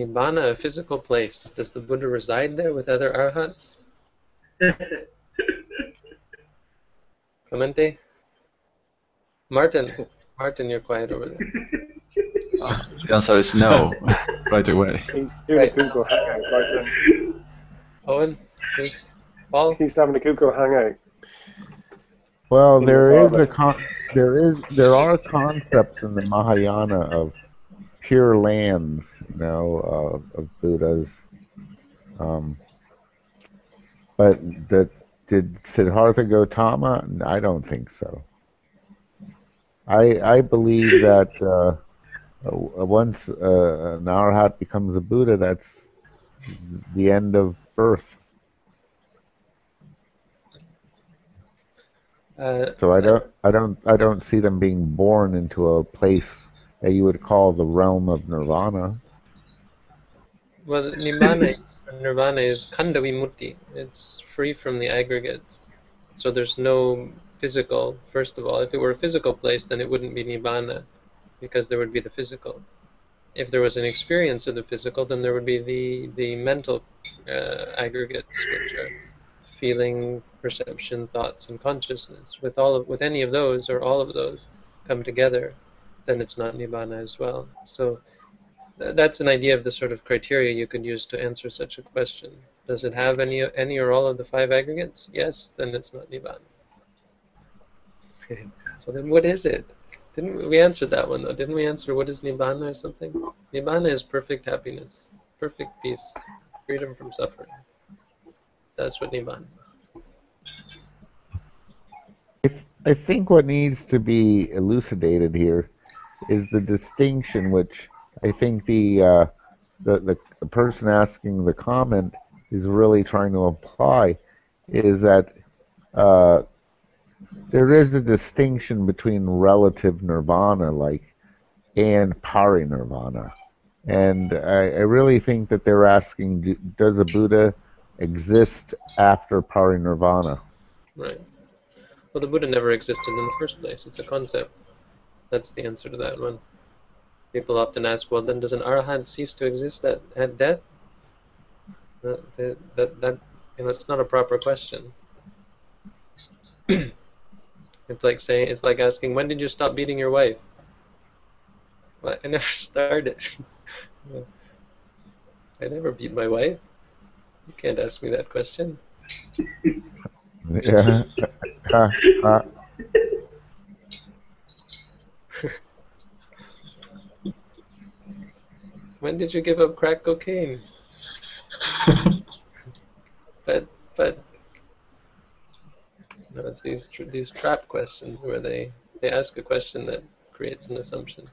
Nibbana a physical place? Does the Buddha reside there with other arhats? Clemente? Martin? Martin, you're quiet over there. The answer is no, right away. He's Right. a Google Hangout right. Owen? Who's Paul? He's having a Google Hangout. Well, there is a con- there is there are concepts in the Mahayana of pure lands, you know, uh, of Buddhas. Um, but that did Siddhartha Gautama? I don't think so. I I believe that uh, uh, once uh, an arhat becomes a Buddha, that's the end of birth. Uh, So I don't, I don't, I don't see them being born into a place that you would call the realm of nirvana. well, Nibbana, Nirvana is Khanda Vimutti. It's free from the aggregates. So there's no physical, first of all. If it were a physical place, then it wouldn't be Nibbana, because there would be the physical. If there was an experience of the physical, then there would be the, the mental uh, aggregates, which are feeling, perception, thoughts, and consciousness. With all of, with any of those or all of those come together, then it's not Nibbana as well. So th- that's an idea of the sort of criteria you could use to answer such a question. Does it have any any or all of the five aggregates? Yes, then it's not Nibbana. so then what is it? Didn't we, we answered that one though? Didn't we answer what is Nibbana or something? Nibbana is perfect happiness, perfect peace, freedom from suffering. That's what Nibbana is. I think what needs to be elucidated here is the distinction, which I think the uh, the, the person asking the comment is really trying to apply, is that uh, there is a distinction between relative nirvana, like, and parinirvana, and I, I really think that they're asking, do- does a Buddha exist after parinirvana? Right. Well, the Buddha never existed in the first place. It's a concept. That's the answer to that one. People often ask, well, then does an arahant cease to exist at, at death? That, that, that, that, you know, it's not a proper question. it's like saying, it's like asking, when did you stop beating your wife? Well, I never started. I never beat my wife. You can't ask me that question. Yeah. Uh, uh, When did you give up crack cocaine? but but no, it's these tr- these trap questions where they they ask a question that creates an assumption.